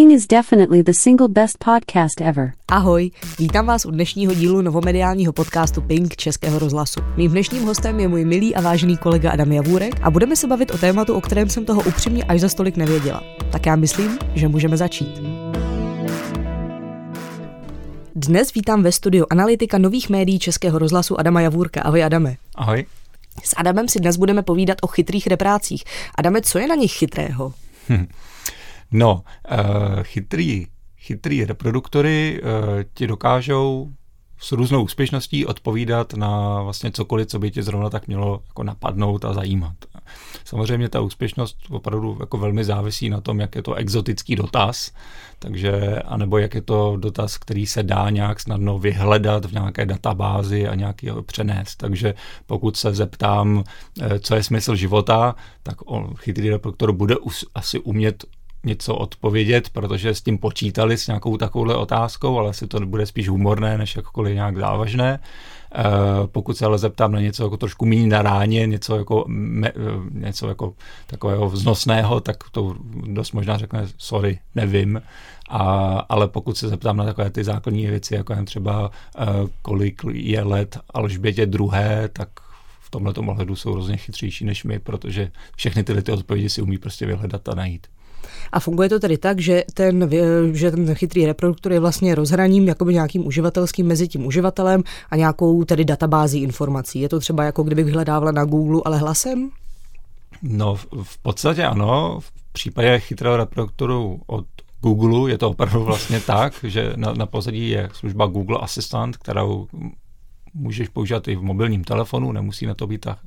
King is definitely the single best podcast ever. Ahoj, vítám vás u dnešního dílu novomediálního podcastu Pink Českého rozhlasu. Mým dnešním hostem je můj milý a vážený kolega Adam Javůrek a budeme se bavit o tématu, o kterém jsem toho upřímně až za stolik nevěděla. Tak já myslím, že můžeme začít. Dnes vítám ve studiu analytika nových médií Českého rozhlasu Adama Javůrka. Ahoj Adame. Ahoj. S Adamem si dnes budeme povídat o chytrých reprácích. Adame, co je na nich chytrého? Hm. No, uh, chytrý, chytrý reproduktory uh, ti dokážou s různou úspěšností odpovídat na vlastně cokoliv, co by tě zrovna tak mělo jako napadnout a zajímat. Samozřejmě ta úspěšnost opravdu jako velmi závisí na tom, jak je to exotický dotaz, takže, anebo jak je to dotaz, který se dá nějak snadno vyhledat v nějaké databázi a nějaký ho přenést. Takže pokud se zeptám, eh, co je smysl života, tak chytrý reproduktor bude asi umět něco odpovědět, protože s tím počítali s nějakou takovouhle otázkou, ale asi to bude spíš humorné, než jakkoliv nějak závažné. E, pokud se ale zeptám na něco jako trošku méně na ráně, něco jako, me, eh, něco jako takového vznosného, tak to dost možná řekne, sorry, nevím. A, ale pokud se zeptám na takové ty základní věci, jako jen třeba e, kolik je let Alžbětě druhé, tak v tomhle ohledu jsou hrozně chytřejší než my, protože všechny tyhle ty odpovědi si umí prostě vyhledat a najít. A funguje to tedy tak, že ten, že ten chytrý reproduktor je vlastně rozhraním jakoby nějakým uživatelským mezi tím uživatelem a nějakou tedy databází informací. Je to třeba jako kdybych vyhledávala na Google, ale hlasem? No, v podstatě ano. V případě chytrého reproduktoru od Google je to opravdu vlastně tak, že na, na pozadí je služba Google Assistant, kterou můžeš používat i v mobilním telefonu, nemusí na to být ta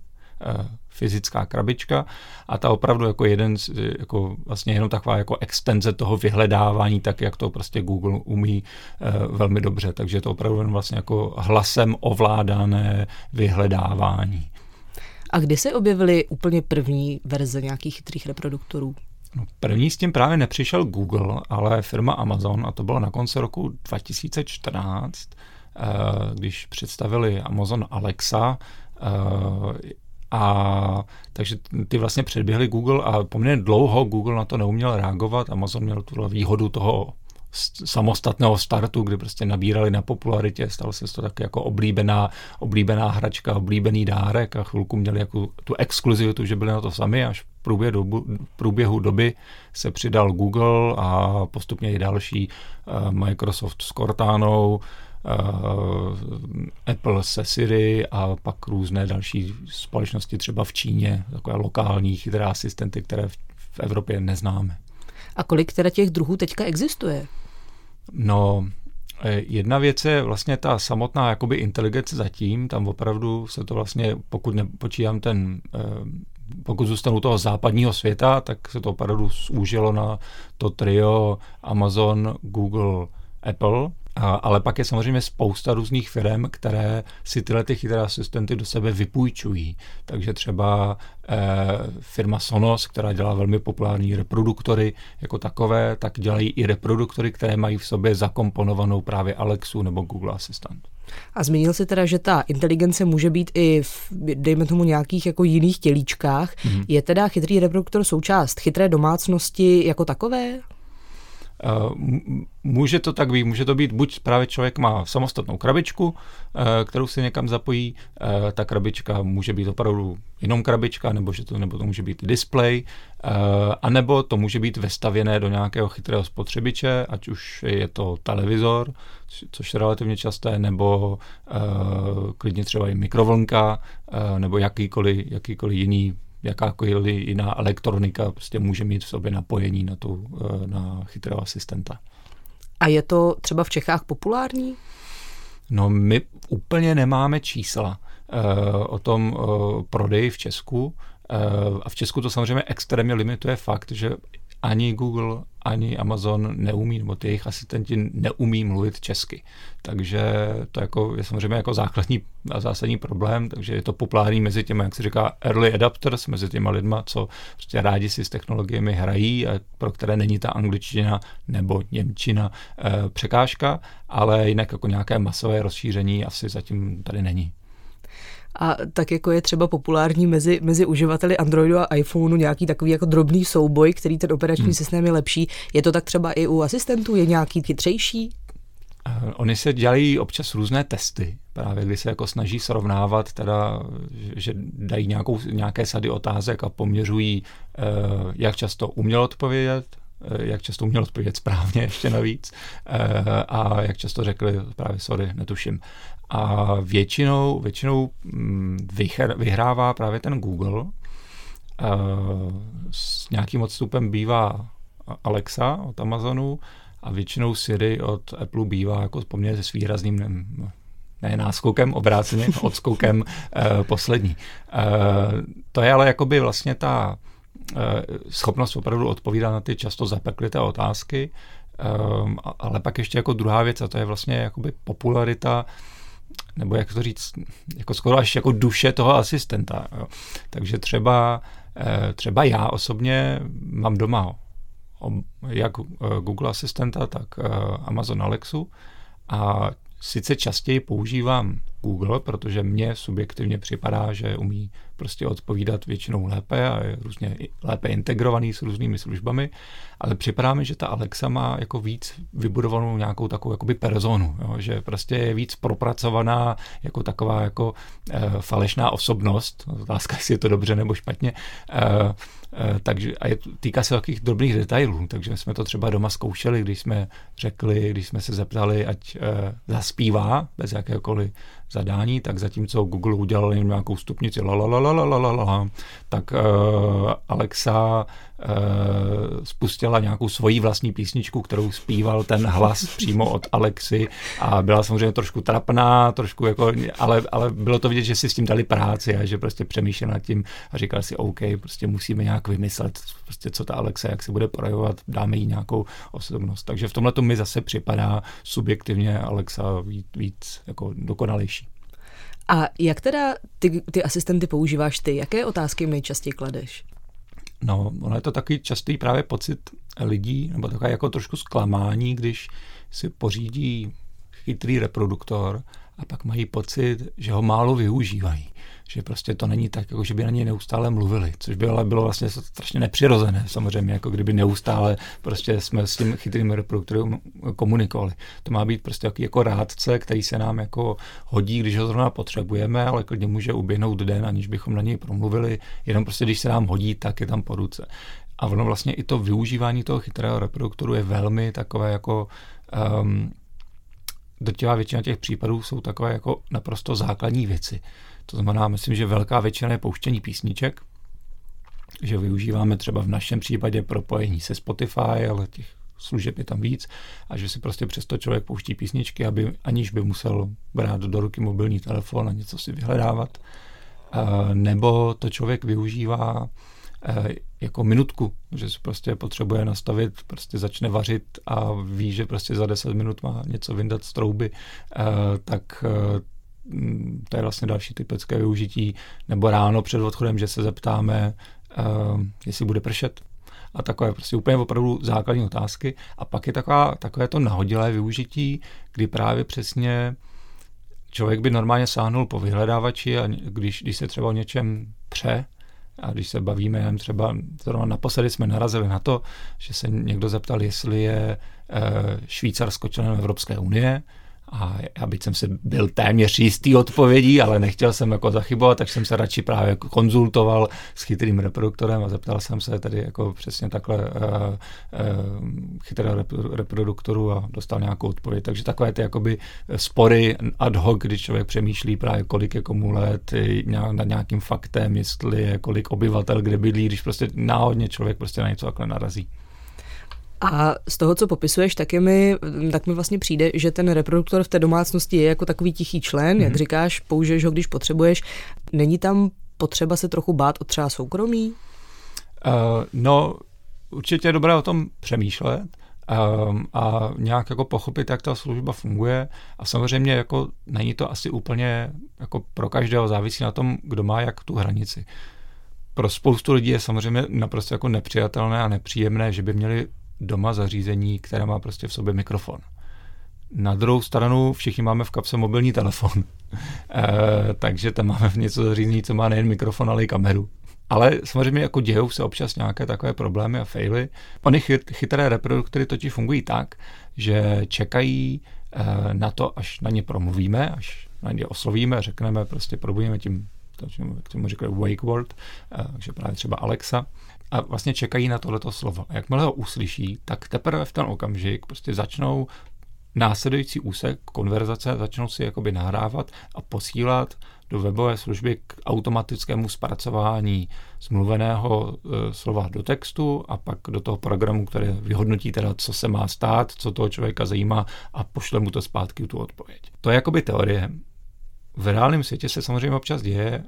Eh, fyzická krabička a ta opravdu jako jeden, jako vlastně jenom taková jako extenze toho vyhledávání, tak jak to prostě Google umí uh, velmi dobře. Takže je to opravdu jen vlastně jako hlasem ovládané vyhledávání. A kdy se objevily úplně první verze nějakých chytrých reproduktorů? No, první s tím právě nepřišel Google, ale firma Amazon a to bylo na konci roku 2014, eh, když představili Amazon Alexa, a takže ty vlastně předběhli Google a poměrně dlouho Google na to neuměl reagovat. Amazon měl tu výhodu toho samostatného startu, kdy prostě nabírali na popularitě, stalo se to tak jako oblíbená, oblíbená hračka, oblíbený dárek a chvilku měli jako tu exkluzivitu, že byli na to sami, až v průběhu, dobu, průběhu doby se přidal Google a postupně i další uh, Microsoft s Cortánou, Apple se Siri a pak různé další společnosti třeba v Číně, takové lokální chytré asistenty, které v, v Evropě neznáme. A kolik teda těch druhů teďka existuje? No, eh, Jedna věc je vlastně ta samotná jakoby inteligence zatím, tam opravdu se to vlastně, pokud nepočítám ten, eh, pokud zůstanu toho západního světa, tak se to opravdu zúžilo na to trio Amazon, Google, Apple, ale pak je samozřejmě spousta různých firm, které si tyhle ty chytré asistenty do sebe vypůjčují. Takže třeba eh, firma Sonos, která dělá velmi populární reproduktory jako takové, tak dělají i reproduktory, které mají v sobě zakomponovanou právě Alexu nebo Google Assistant. A zmínil si teda, že ta inteligence může být i v, dejme tomu, nějakých jako jiných tělíčkách. Mm-hmm. Je teda chytrý reproduktor součást chytré domácnosti jako takové? Eh, může to tak být, může to být, buď právě člověk má samostatnou krabičku, eh, kterou si někam zapojí, eh, ta krabička může být opravdu jenom krabička, nebo, že to, nebo to může být display, anebo to může být vestavěné do nějakého chytrého spotřebiče, ať už je to televizor, což je relativně časté, nebo klidně třeba i mikrovlnka, nebo jakýkoliv, jakýkoliv jiný jakákoliv jiná elektronika prostě může mít v sobě napojení na, tu, eh, na chytrého asistenta. A je to třeba v Čechách populární? No my úplně nemáme čísla uh, o tom uh, prodeji v Česku. A v Česku to samozřejmě extrémně limituje fakt, že ani Google, ani Amazon neumí, nebo ty jejich asistenti neumí mluvit česky. Takže to jako, je samozřejmě jako základní a zásadní problém, takže je to populární mezi těmi, jak se říká, early adapters, mezi těma lidma, co prostě rádi si s technologiemi hrají a pro které není ta angličtina nebo němčina e, překážka, ale jinak jako nějaké masové rozšíření asi zatím tady není. A tak jako je třeba populární mezi, mezi uživateli Androidu a iPhoneu nějaký takový jako drobný souboj, který ten operační hmm. systém je lepší. Je to tak třeba i u asistentů? Je nějaký chytřejší? Uh, oni se dělají občas různé testy, právě kdy se jako snaží srovnávat, teda, že dají nějakou, nějaké sady otázek a poměřují, uh, jak často uměl odpovědět, jak často uměl odpovědět správně ještě navíc a jak často řekli právě sorry, netuším. A většinou, většinou mm, vyhrává právě ten Google. S nějakým odstupem bývá Alexa od Amazonu a většinou Siri od Apple bývá jako poměrně s výrazným ne náskokem, obráceně, odskokem eh, poslední. Eh, to je ale jakoby vlastně ta eh, schopnost opravdu odpovídat na ty často zapeklité otázky, eh, ale pak ještě jako druhá věc, a to je vlastně jakoby popularita nebo jak to říct, jako skoro až jako duše toho asistenta. Jo. Takže třeba, eh, třeba já osobně mám doma jak eh, Google asistenta, tak eh, Amazon Alexu a sice častěji používám Google, protože mně subjektivně připadá, že umí prostě odpovídat většinou lépe a je různě lépe integrovaný s různými službami, ale připadá mi, že ta Alexa má jako víc vybudovanou nějakou takovou jakoby personu, jo? že prostě je víc propracovaná jako taková jako e, falešná osobnost, otázka, jestli je to dobře nebo špatně, e, Eh, takže, a je, týká se takových drobných detailů, takže jsme to třeba doma zkoušeli, když jsme řekli, když jsme se zeptali, ať e, zaspívá bez jakéhokoliv zadání, tak zatímco Google udělal jenom nějakou stupnici la la la la la la la, tak e, Alexa spustila nějakou svoji vlastní písničku, kterou zpíval ten hlas přímo od Alexy a byla samozřejmě trošku trapná, trošku jako, ale, ale bylo to vidět, že si s tím dali práci a že prostě přemýšlel nad tím a říkal si, OK, prostě musíme nějak vymyslet, prostě co ta Alexa, jak se bude projevovat, dáme jí nějakou osobnost. Takže v tomhle to mi zase připadá subjektivně Alexa víc, víc jako dokonalejší. A jak teda ty, ty asistenty používáš ty? Jaké otázky nejčastěji kladeš? No, ono je to takový častý právě pocit lidí, nebo takové jako trošku zklamání, když si pořídí chytrý reproduktor a pak mají pocit, že ho málo využívají že prostě to není tak, jako že by na něj neustále mluvili, což by ale bylo vlastně strašně nepřirozené, samozřejmě, jako kdyby neustále prostě jsme s tím chytrým reproduktorem komunikovali. To má být prostě jako rádce, který se nám jako hodí, když ho zrovna potřebujeme, ale klidně může uběhnout den, aniž bychom na něj promluvili, jenom prostě když se nám hodí, tak je tam po ruce. A ono vlastně i to využívání toho chytrého reproduktoru je velmi takové jako um, drtivá většina těch případů jsou takové jako naprosto základní věci. To znamená, myslím, že velká většina je pouštění písniček, že využíváme třeba v našem případě propojení se Spotify, ale těch služeb je tam víc a že si prostě přesto člověk pouští písničky, aby aniž by musel brát do ruky mobilní telefon a něco si vyhledávat. Nebo to člověk využívá jako minutku, že si prostě potřebuje nastavit, prostě začne vařit a ví, že prostě za 10 minut má něco vyndat z trouby, tak Mm, to je vlastně další typické využití, nebo ráno před odchodem, že se zeptáme, jestli bude pršet. A takové prostě úplně opravdu základní otázky. A pak je taková, takové to nahodilé využití, kdy právě přesně člověk by normálně sáhnul po vyhledávači a když, když se třeba o něčem pře, a když se bavíme, jen třeba zrovna naposledy jsme narazili na to, že se někdo zeptal, jestli je e, Švýcarsko členem Evropské unie, a já byť jsem si byl téměř jistý odpovědí, ale nechtěl jsem jako zachybovat, tak jsem se radši právě konzultoval s chytrým reproduktorem a zeptal jsem se tady jako přesně takhle uh, uh, chytrého reproduktoru a dostal nějakou odpověď. Takže takové ty jakoby spory ad hoc, když člověk přemýšlí právě kolik je komu let, nad nějakým faktem, jestli je kolik obyvatel kde bydlí, když prostě náhodně člověk prostě na něco takhle narazí. A z toho, co popisuješ, tak, je mi, tak mi vlastně přijde, že ten reproduktor v té domácnosti je jako takový tichý člen, mm-hmm. jak mhm. říkáš, použiješ ho, když potřebuješ. Není tam potřeba se trochu bát o třeba soukromí? Uh, no, určitě je dobré o tom přemýšlet um, a nějak jako pochopit, jak ta služba funguje. A samozřejmě jako není to asi úplně jako pro každého, závisí na tom, kdo má jak tu hranici. Pro spoustu lidí je samozřejmě naprosto jako nepřijatelné a nepříjemné, že by měli doma zařízení, které má prostě v sobě mikrofon. Na druhou stranu všichni máme v kapse mobilní telefon, e, takže tam máme v něco zařízení, co má nejen mikrofon, ale i kameru. Ale samozřejmě jako dějou se občas nějaké takové problémy a faily. Ony chyt, chytré reproduktory totiž fungují tak, že čekají e, na to, až na ně promluvíme, až na ně oslovíme, řekneme, prostě probujeme tím, to, jak tomu říkají wake word, e, takže právě třeba Alexa, a vlastně čekají na tohleto slovo. A jakmile ho uslyší, tak teprve v ten okamžik prostě začnou následující úsek konverzace, začnou si jakoby nahrávat a posílat do webové služby k automatickému zpracování zmluveného e, slova do textu a pak do toho programu, který vyhodnotí teda, co se má stát, co toho člověka zajímá a pošle mu to zpátky tu odpověď. To je jakoby teorie. V reálném světě se samozřejmě občas děje,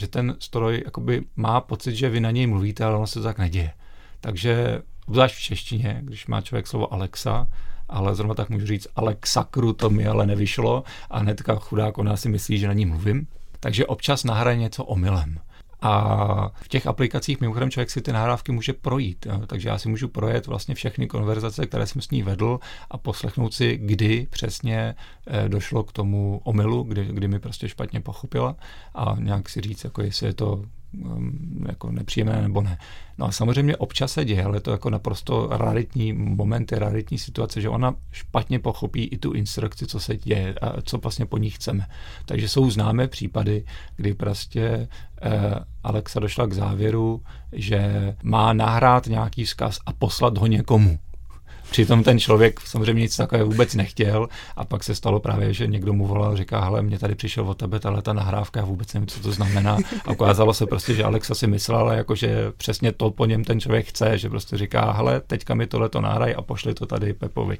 že ten stroj jakoby má pocit, že vy na něj mluvíte, ale ono se tak neděje. Takže obzvlášť v češtině, když má člověk slovo Alexa, ale zrovna tak můžu říct Alexakru, to mi ale nevyšlo a hnedka chudák ona si myslí, že na ní mluvím. Takže občas nahraje něco omylem. A v těch aplikacích mimochodem člověk si ty nahrávky může projít. Takže já si můžu projet vlastně všechny konverzace, které jsem s ní vedl a poslechnout si, kdy přesně eh, došlo k tomu omylu, kdy, kdy mi prostě špatně pochopila a nějak si říct, jako jestli je to jako nepříjemné nebo ne. No a samozřejmě občas se děje, ale je to jako naprosto raritní momenty, raritní situace, že ona špatně pochopí i tu instrukci, co se děje a co vlastně po ní chceme. Takže jsou známé případy, kdy prostě eh, Alexa došla k závěru, že má nahrát nějaký vzkaz a poslat ho někomu. Přitom ten člověk samozřejmě nic takového vůbec nechtěl a pak se stalo právě, že někdo mu volal, říká, hele, mě tady přišel od tebe tahle ta nahrávka, já vůbec nevím, co to znamená. A ukázalo se prostě, že Alexa si myslel, jako, že přesně to po něm ten člověk chce, že prostě říká, hele, teďka mi tohle to nahraj a pošli to tady Pepovi.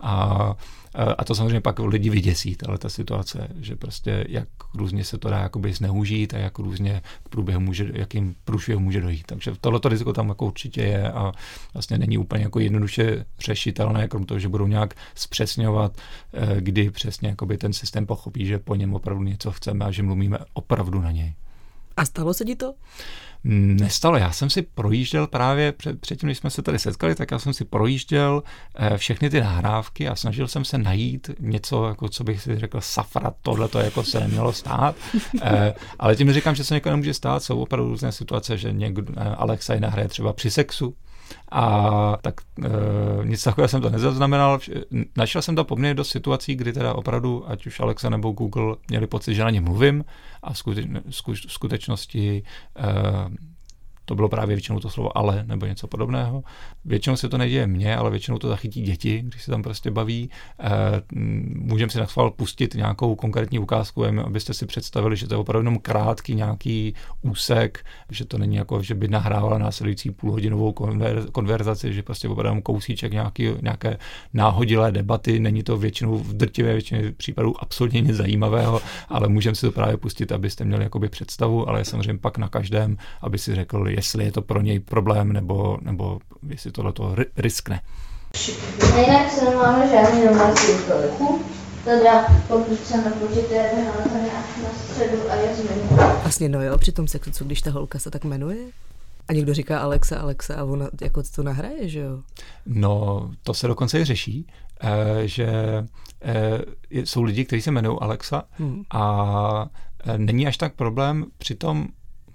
A a to samozřejmě pak lidi vyděsí, ale ta situace, že prostě jak různě se to dá jakoby zneužít a jak různě k průběhu může, jakým průšvihu může dojít. Takže tohleto riziko tam jako určitě je a vlastně není úplně jako jednoduše řešitelné, krom toho, že budou nějak zpřesňovat, eh, kdy přesně jakoby ten systém pochopí, že po něm opravdu něco chceme a že mluvíme opravdu na něj. A stalo se ti to? Nestalo. Já jsem si projížděl právě před, předtím, když jsme se tady setkali, tak já jsem si projížděl eh, všechny ty nahrávky a snažil jsem se najít něco, jako co bych si řekl, safra, tohle to jako se nemělo stát. Eh, ale tím říkám, že se někoho nemůže stát. Jsou opravdu různé situace, že někdo, eh, Alexa nahraje třeba při sexu, a tak e, nic takového jsem to nezaznamenal. Našel jsem to poměrně do situací, kdy teda opravdu, ať už Alexa nebo Google, měli pocit, že na ně mluvím a v skutečnosti e, to bylo právě většinou to slovo ale nebo něco podobného. Většinou se to neděje mně, ale většinou to zachytí děti, když se tam prostě baví. E, můžeme si na chval pustit nějakou konkrétní ukázku, abyste si představili, že to je opravdu jenom krátký nějaký úsek, že to není jako, že by nahrávala následující půlhodinovou konver, konverzaci, že prostě opravdu kousíček nějaký, nějaké náhodilé debaty, není to většinou v drtivé většině případů absolutně nic zajímavého, ale můžeme si to právě pustit, abyste měli jakoby představu, ale samozřejmě pak na každém, aby si řekl, jestli je to pro něj problém, nebo, nebo jestli tohle to riskne. Jinak se nemáme žádný domácí úkoliku, teda pokud se počítače na středu a je změnu. Vlastně no jo, při tom sexu, co když ta holka se tak jmenuje? A někdo říká Alexa, Alexa a ona jako to nahraje, že jo? No, to se dokonce i řeší, eh, že eh, jsou lidi, kteří se jmenují Alexa hmm. a eh, není až tak problém při tom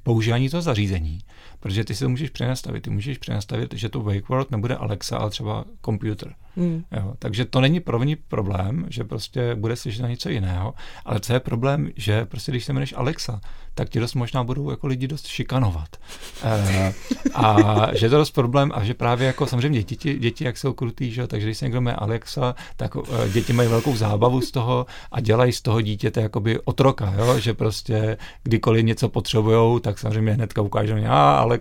používání toho zařízení, protože ty si to můžeš přenastavit. Ty můžeš přenastavit, že to wake word nebude Alexa, ale třeba computer. Hmm. Jo, takže to není pro mě problém, že prostě bude slyšet na něco jiného, ale co je problém, že prostě když se jmenuješ Alexa, tak ti dost možná budou jako lidi dost šikanovat. E, a že je to dost problém a že právě jako samozřejmě děti, děti jak jsou krutý, že? takže když se někdo jmenuje Alexa, tak e, děti mají velkou zábavu z toho a dělají z toho dítěte jakoby otroka, jo? že prostě kdykoliv něco potřebujou, tak samozřejmě hnedka ukážou, a Alexa,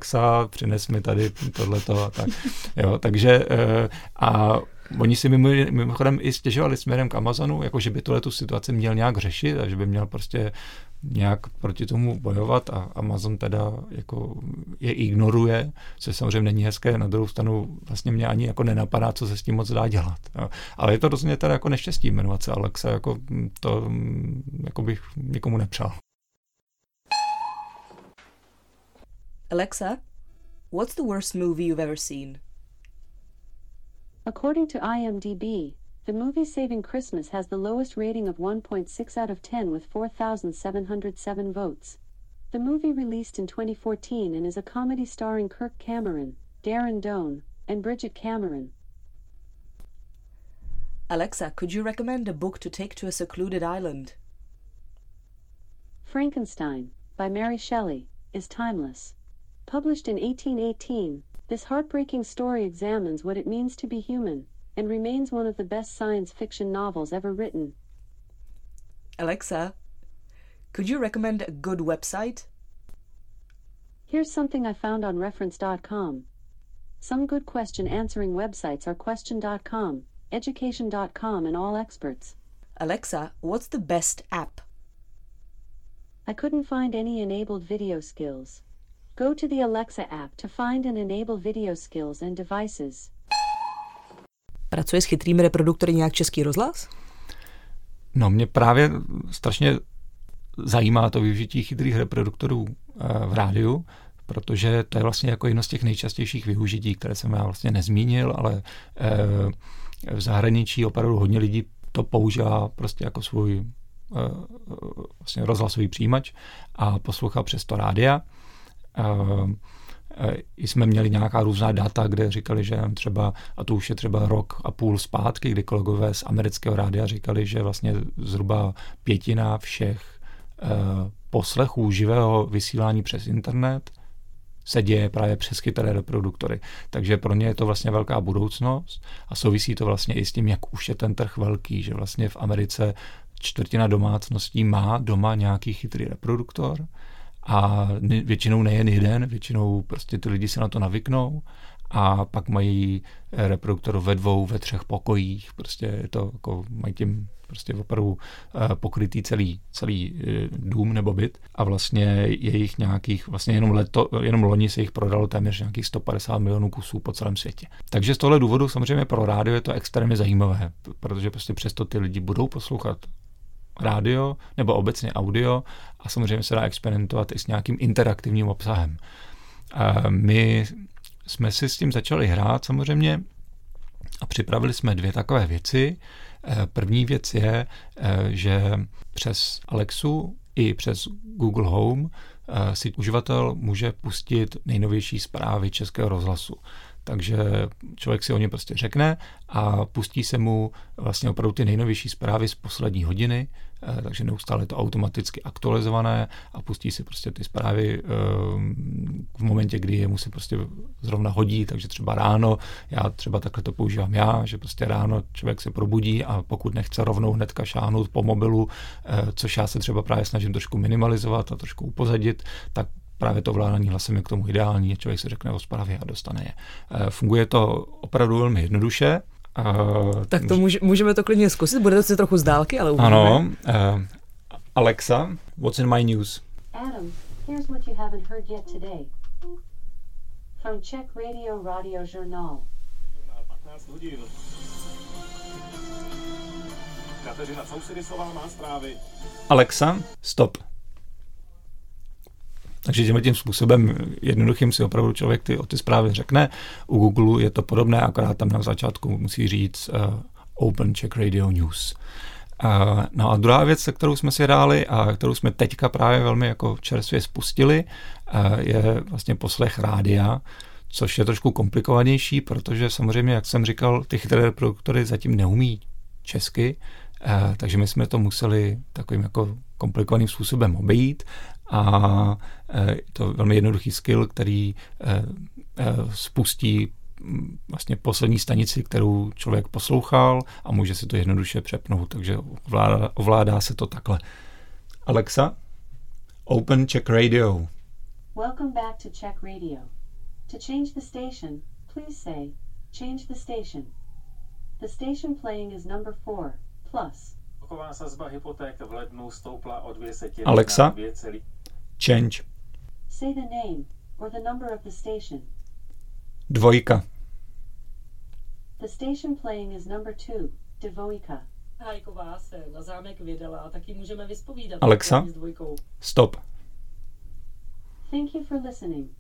přines mi tady tohleto a tak. Jo, takže e, a Oni si mimochodem i stěžovali směrem k Amazonu, jako že by tuhle tu situaci měl nějak řešit a že by měl prostě nějak proti tomu bojovat a Amazon teda jako je ignoruje, což samozřejmě není hezké, na druhou stranu vlastně mě ani jako nenapadá, co se s tím moc dá dělat. Jo. Ale je to rozhodně teda jako neštěstí jmenovat se Alexa, jako to jako bych nikomu nepřál. Alexa, what's the worst movie you've ever seen? According to IMDb, The movie Saving Christmas has the lowest rating of 1.6 out of 10 with 4,707 votes. The movie released in 2014 and is a comedy starring Kirk Cameron, Darren Doan, and Bridget Cameron. Alexa, could you recommend a book to take to a secluded island? Frankenstein, by Mary Shelley, is timeless. Published in 1818, this heartbreaking story examines what it means to be human and remains one of the best science fiction novels ever written. Alexa, could you recommend a good website? Here's something I found on reference.com. Some good question answering websites are question.com, education.com, and all experts. Alexa, what's the best app? I couldn't find any enabled video skills. Go to the Alexa app to find and enable video skills and devices. Pracuje s chytrými reproduktory nějak český rozhlas? No mě právě strašně zajímá to využití chytrých reproduktorů eh, v rádiu, protože to je vlastně jako jedno z těch nejčastějších využití, které jsem já vlastně nezmínil, ale eh, v zahraničí opravdu hodně lidí to používá prostě jako svůj eh, vlastně rozhlasový přijímač a poslouchá přes to rádia. Jsme měli nějaká různá data, kde říkali, že třeba, a to už je třeba rok a půl zpátky, kdy kolegové z amerického rádia říkali, že vlastně zhruba pětina všech poslechů živého vysílání přes internet se děje právě přes chytré reproduktory. Takže pro ně je to vlastně velká budoucnost a souvisí to vlastně i s tím, jak už je ten trh velký, že vlastně v Americe čtvrtina domácností má doma nějaký chytrý reproduktor a většinou nejen jeden, většinou prostě ty lidi se na to navyknou a pak mají reproduktor ve dvou, ve třech pokojích, prostě je to jako, mají tím prostě opravdu eh, pokrytý celý, celý eh, dům nebo byt a vlastně je jich nějakých, vlastně jenom, leto, jenom loni se jich prodalo téměř nějakých 150 milionů kusů po celém světě. Takže z tohle důvodu samozřejmě pro rádio je to extrémně zajímavé, protože prostě přesto ty lidi budou poslouchat rádio nebo obecně audio a samozřejmě se dá experimentovat i s nějakým interaktivním obsahem. A my jsme si s tím začali hrát samozřejmě a připravili jsme dvě takové věci. Eh, první věc je, eh, že přes Alexu i přes Google Home eh, si uživatel může pustit nejnovější zprávy Českého rozhlasu. Takže člověk si o ně prostě řekne a pustí se mu vlastně opravdu ty nejnovější zprávy z poslední hodiny, eh, takže neustále je to automaticky aktualizované a pustí si prostě ty zprávy eh, v momentě, kdy je mu se prostě zrovna hodí, takže třeba ráno, já třeba takhle to používám já, že prostě ráno člověk se probudí a pokud nechce rovnou hnedka šáhnout po mobilu, eh, což já se třeba právě snažím trošku minimalizovat a trošku upozadit, tak právě to vládání hlasem je k tomu ideální, člověk si řekne o zprávě a dostane je. Funguje to opravdu velmi jednoduše, Uh, tak to může, můžeme to klidně zkusit, bude to si trochu z dálky, ale uvidíme. Ano. Uh, Alexa, what's in my news? Adam, here's what you haven't heard yet today. From Czech Radio Radio Journal. 15 hodin. Kateřina Sousedisová má zprávy. Alexa, stop. Takže tímhle tím způsobem jednoduchým si opravdu člověk ty, o ty zprávy řekne. U Google je to podobné, akorát tam na začátku musí říct uh, Open Czech Radio News. Uh, no a druhá věc, se kterou jsme si hráli a kterou jsme teďka právě velmi jako čerstvě spustili, uh, je vlastně poslech rádia, což je trošku komplikovanější, protože samozřejmě, jak jsem říkal, ty chytré reproduktory zatím neumí česky, takže my jsme to museli takovým jako komplikovaným způsobem obejít a e, to velmi jednoduchý skill, který e, e, spustí vlastně poslední stanici, kterou člověk poslouchal a může si to jednoduše přepnout, takže ovládá, ovládá se to takhle. Alexa, open Czech Radio. Welcome back to Czech Radio. To change the station, please say, change the station. The station playing is number 4, plus. sazba hypoték v lednu stoupla o dvě setiny Alexa, na. Change. Say the name or the number of the station. Dvojka. The station playing is number 2, Dvojka. Hajková se na zámek vydala, taky můžeme vyspovídat. Alexa, stop. Thank you for listening.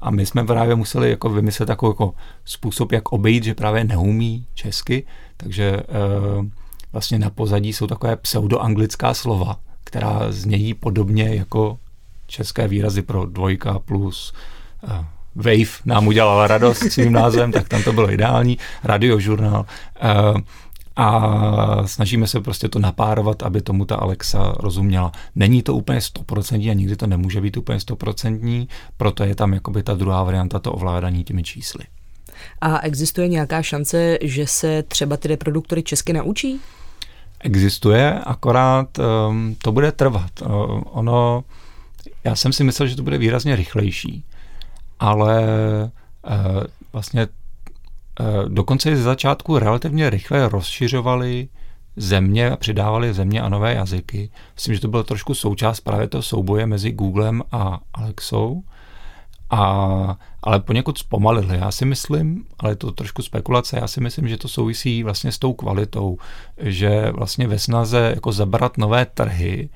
a my jsme právě museli jako vymyslet takový jako způsob, jak obejít, že právě neumí česky, takže uh, vlastně na pozadí jsou takové pseudoanglická slova, která znějí podobně jako české výrazy pro dvojka plus uh, Wave nám udělala radost svým názvem, tak tam to bylo ideální, radiožurnál. Uh, a snažíme se prostě to napárovat, aby tomu ta Alexa rozuměla. Není to úplně stoprocentní a nikdy to nemůže být úplně stoprocentní, proto je tam jakoby ta druhá varianta, to ovládání těmi čísly. A existuje nějaká šance, že se třeba ty reproduktory česky naučí? Existuje, akorát um, to bude trvat. Uh, ono, já jsem si myslel, že to bude výrazně rychlejší, ale uh, vlastně uh, dokonce ze začátku relativně rychle rozšiřovali země a přidávali země a nové jazyky. Myslím, že to bylo trošku součást právě toho souboje mezi Googlem a Alexou. A, ale poněkud zpomalili. Já si myslím, ale je to trošku spekulace, já si myslím, že to souvisí vlastně s tou kvalitou, že vlastně ve snaze jako zabrat nové trhy,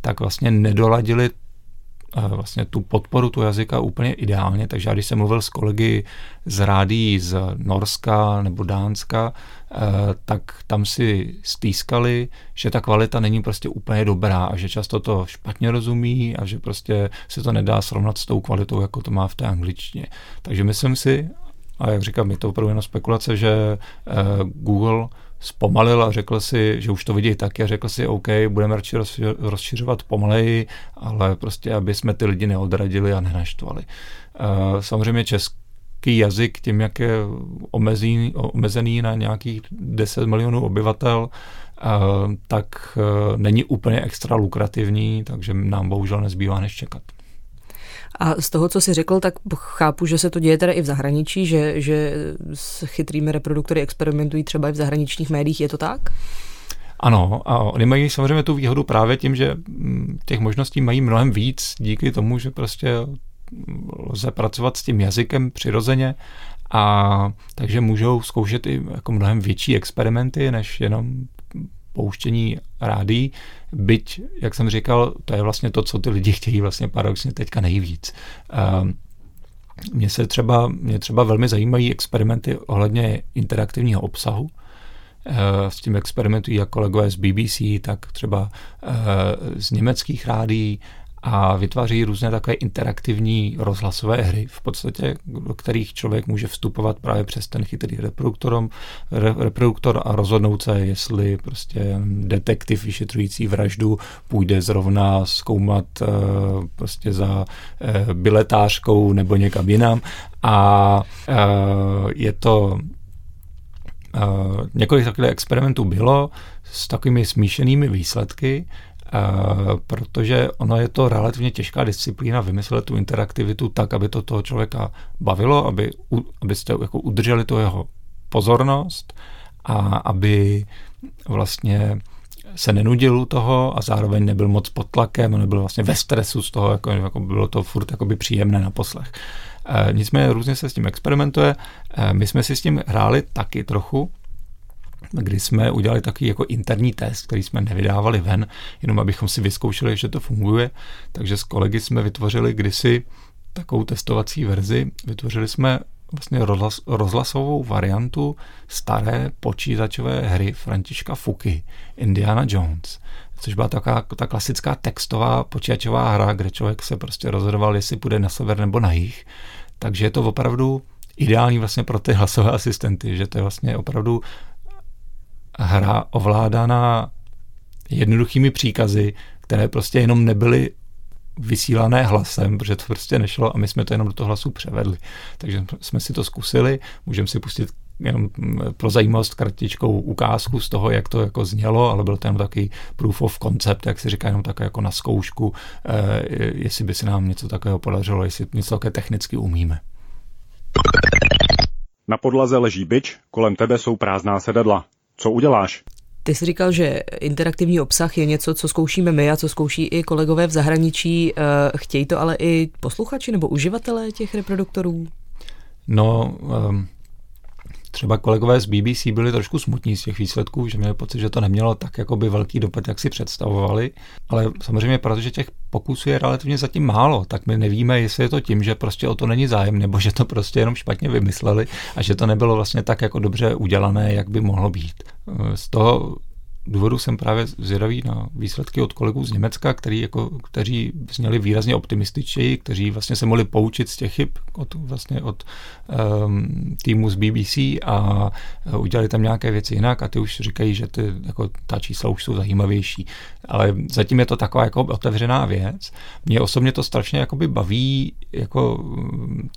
tak vlastně nedoladili vlastně tu podporu tu jazyka úplně ideálně, takže já když jsem mluvil s kolegy z rádí z Norska nebo Dánska, eh, tak tam si stýskali, že ta kvalita není prostě úplně dobrá a že často to špatně rozumí a že prostě se to nedá srovnat s tou kvalitou, jako to má v té angličtině. Takže myslím si, a jak říkám, je to opravdu jenom spekulace, že eh, Google zpomalil a řekl si, že už to vidí taky a řekl si, OK, budeme radši rozšiřovat pomaleji, ale prostě, aby jsme ty lidi neodradili a nenaštvali. Uh, samozřejmě český jazyk, tím, jak je omezí, omezený na nějakých 10 milionů obyvatel, uh, tak uh, není úplně extra lukrativní, takže nám bohužel nezbývá než čekat. A z toho, co jsi řekl, tak chápu, že se to děje teda i v zahraničí, že, že s chytrými reproduktory experimentují třeba i v zahraničních médiích, je to tak? Ano, a oni mají samozřejmě tu výhodu právě tím, že mm, těch možností mají mnohem víc díky tomu, že prostě lze pracovat s tím jazykem přirozeně a takže můžou zkoušet i jako mnohem větší experimenty, než jenom pouštění rádí, byť, jak jsem říkal, to je vlastně to, co ty lidi chtějí vlastně paradoxně teďka nejvíc. Ehm, mně se třeba, mě třeba velmi zajímají experimenty ohledně interaktivního obsahu. Ehm, s tím experimentují jak kolegové z BBC, tak třeba ehm, z německých rádí a vytváří různé takové interaktivní rozhlasové hry, v podstatě, do kterých člověk může vstupovat právě přes ten chytrý reproduktor, re, reproduktor a rozhodnout se, jestli prostě detektiv vyšetřující vraždu půjde zrovna zkoumat uh, prostě za uh, biletářkou nebo někam jinam. A uh, je to Uh, několik takových experimentů bylo s takovými smíšenými výsledky protože ono je to relativně těžká disciplína vymyslet tu interaktivitu tak, aby to toho člověka bavilo, aby, abyste jako udrželi tu jeho pozornost a aby vlastně se nenudil u toho a zároveň nebyl moc pod tlakem, nebyl vlastně ve stresu z toho, jako, jako bylo to furt jakoby příjemné na poslech. E, nicméně různě se s tím experimentuje. E, my jsme si s tím hráli taky trochu, kdy jsme udělali takový jako interní test, který jsme nevydávali ven, jenom abychom si vyzkoušeli, že to funguje. Takže s kolegy jsme vytvořili kdysi takovou testovací verzi. Vytvořili jsme vlastně rozhlas, rozhlasovou variantu staré počítačové hry Františka Fuky, Indiana Jones, což byla taková ta klasická textová počítačová hra, kde člověk se prostě rozhodoval, jestli půjde na sever nebo na jih. Takže je to opravdu ideální vlastně pro ty hlasové asistenty, že to je vlastně opravdu hra ovládaná jednoduchými příkazy, které prostě jenom nebyly vysílané hlasem, protože to prostě nešlo a my jsme to jenom do toho hlasu převedli. Takže jsme si to zkusili, můžeme si pustit jenom pro zajímavost kratičkou ukázku z toho, jak to jako znělo, ale byl to jenom takový proof of concept, jak se říká, jenom tak jako na zkoušku, eh, jestli by se nám něco takového podařilo, jestli něco také technicky umíme. Na podlaze leží byč, kolem tebe jsou prázdná sedadla. Co uděláš? Ty jsi říkal, že interaktivní obsah je něco, co zkoušíme my a co zkouší i kolegové v zahraničí. Eh, chtějí to ale i posluchači nebo uživatelé těch reproduktorů? No, um, třeba kolegové z BBC byli trošku smutní z těch výsledků, že měli pocit, že to nemělo tak jakoby velký dopad, jak si představovali, ale samozřejmě protože těch pokusů je relativně zatím málo, tak my nevíme, jestli je to tím, že prostě o to není zájem, nebo že to prostě jenom špatně vymysleli a že to nebylo vlastně tak jako dobře udělané, jak by mohlo být. Z toho důvodu jsem právě zvědavý na výsledky od kolegů z Německa, který jako, kteří zněli výrazně optimističtěji, kteří vlastně se mohli poučit z těch chyb od, vlastně od um, týmu z BBC a udělali tam nějaké věci jinak a ty už říkají, že ty, jako, ta čísla už jsou zajímavější. Ale zatím je to taková jako otevřená věc. Mě osobně to strašně jakoby baví jako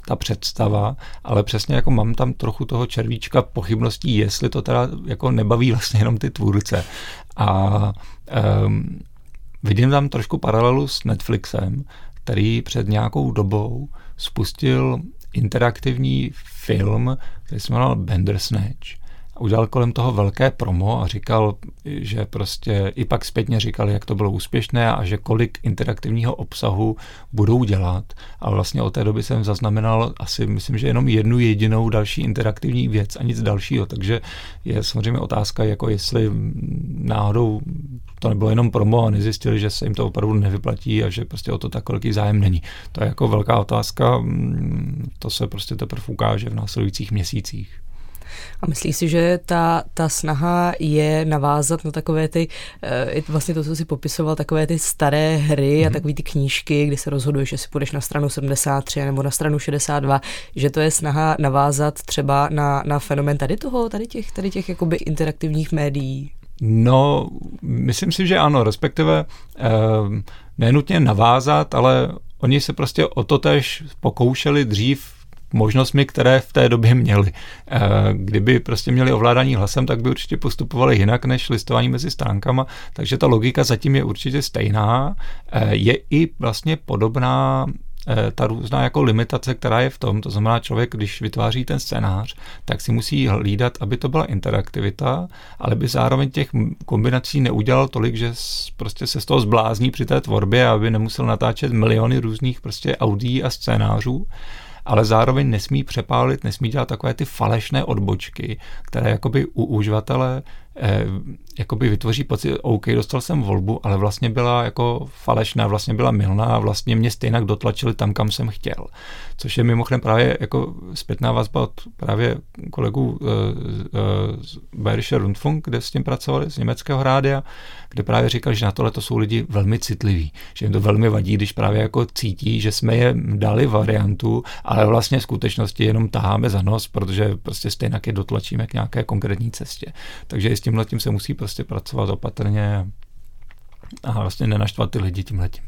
ta představa, ale přesně jako mám tam trochu toho červíčka pochybností, jestli to teda jako nebaví vlastně jenom ty tvůrce. A um, vidím tam trošku paralelu s Netflixem, který před nějakou dobou spustil interaktivní film, který se jmenoval Bandersnatch udělal kolem toho velké promo a říkal, že prostě i pak zpětně říkal, jak to bylo úspěšné a že kolik interaktivního obsahu budou dělat. A vlastně od té doby jsem zaznamenal asi, myslím, že jenom jednu jedinou další interaktivní věc a nic dalšího. Takže je samozřejmě otázka, jako jestli náhodou to nebylo jenom promo a nezjistili, že se jim to opravdu nevyplatí a že prostě o to tak velký zájem není. To je jako velká otázka, to se prostě teprve ukáže v následujících měsících. A myslíš si, že ta, ta snaha je navázat na takové ty, uh, vlastně to, co si popisoval, takové ty staré hry mm. a mhm. takové ty knížky, kdy se rozhoduješ, jestli půjdeš na stranu 73 nebo na stranu 62, že to je snaha navázat třeba na, na fenomen tady toho, tady těch, tady těch jakoby interaktivních médií? No, myslím si, že ano, respektive eh, nenutně navázat, ale oni se prostě o to tež pokoušeli dřív možnostmi, které v té době měli. Eh, kdyby prostě měli ovládání hlasem, tak by určitě postupovali jinak než listování mezi stránkama, takže ta logika zatím je určitě stejná. Eh, je i vlastně podobná eh, ta různá jako limitace, která je v tom, to znamená člověk, když vytváří ten scénář, tak si musí hlídat, aby to byla interaktivita, ale by zároveň těch kombinací neudělal tolik, že prostě se z toho zblázní při té tvorbě, aby nemusel natáčet miliony různých prostě audií a scénářů ale zároveň nesmí přepálit, nesmí dělat takové ty falešné odbočky, které jakoby u uživatele eh, jakoby vytvoří pocit, OK, dostal jsem volbu, ale vlastně byla jako falešná, vlastně byla milná a vlastně mě stejně dotlačili tam, kam jsem chtěl. Což je mimochodem právě jako zpětná vazba od právě kolegů uh, uh, z Bayerische Rundfunk, kde s tím pracovali, z německého rádia, kde právě říkal, že na tohle to jsou lidi velmi citliví, že jim to velmi vadí, když právě jako cítí, že jsme je dali variantu, ale vlastně v skutečnosti jenom taháme za nos, protože prostě stejně je dotlačíme k nějaké konkrétní cestě. Takže s tímhle tím se musí prostě pracovat opatrně a vlastně nenaštvat ty lidi tímhletím.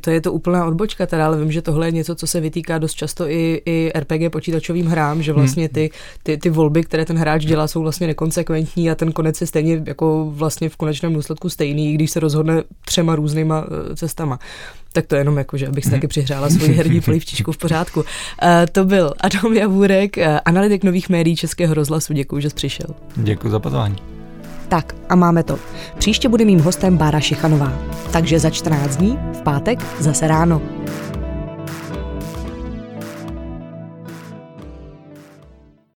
To je to úplná odbočka teda, ale vím, že tohle je něco, co se vytýká dost často i, i RPG počítačovým hrám, že vlastně ty, ty, ty volby, které ten hráč dělá, jsou vlastně nekonsekventní a ten konec je stejně jako vlastně v konečném důsledku stejný, když se rozhodne třema různýma eh, cestama. Tak to jenom jako, že abych si taky přihrála svoji herní polivčičku v pořádku. Uh, to byl Adam Javůrek, analytik nových médií Českého rozhlasu. Děkuji, že jsi přišel. Děkuji za pozvání. Tak a máme to. Příště bude mým hostem Bára Šichanová. Takže za 14 dní, v pátek, zase ráno.